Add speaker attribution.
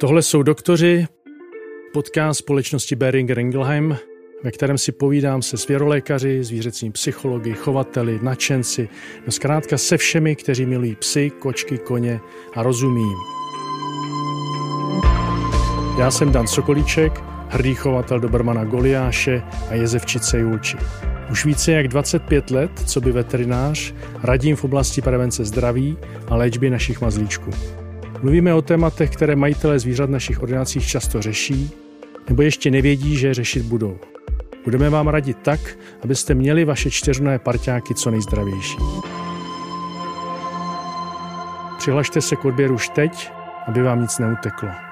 Speaker 1: Tohle jsou doktoři, podcast společnosti Beringer Ingelheim, ve kterém si povídám se svěrolékaři, zvířecími psychologi, chovateli, nadšenci, no zkrátka se všemi, kteří milují psy, kočky, koně a rozumí jim. Já jsem Dan Sokolíček, hrdý chovatel Dobrmana Goliáše a jezevčice Julči. Už více jak 25 let, co by veterinář, radím v oblasti prevence zdraví a léčby našich mazlíčků. Mluvíme o tématech, které majitelé zvířat v našich ordinacích často řeší, nebo ještě nevědí, že je řešit budou. Budeme vám radit tak, abyste měli vaše čtyřné parťáky co nejzdravější. Přihlašte se k odběru už teď, aby vám nic neuteklo.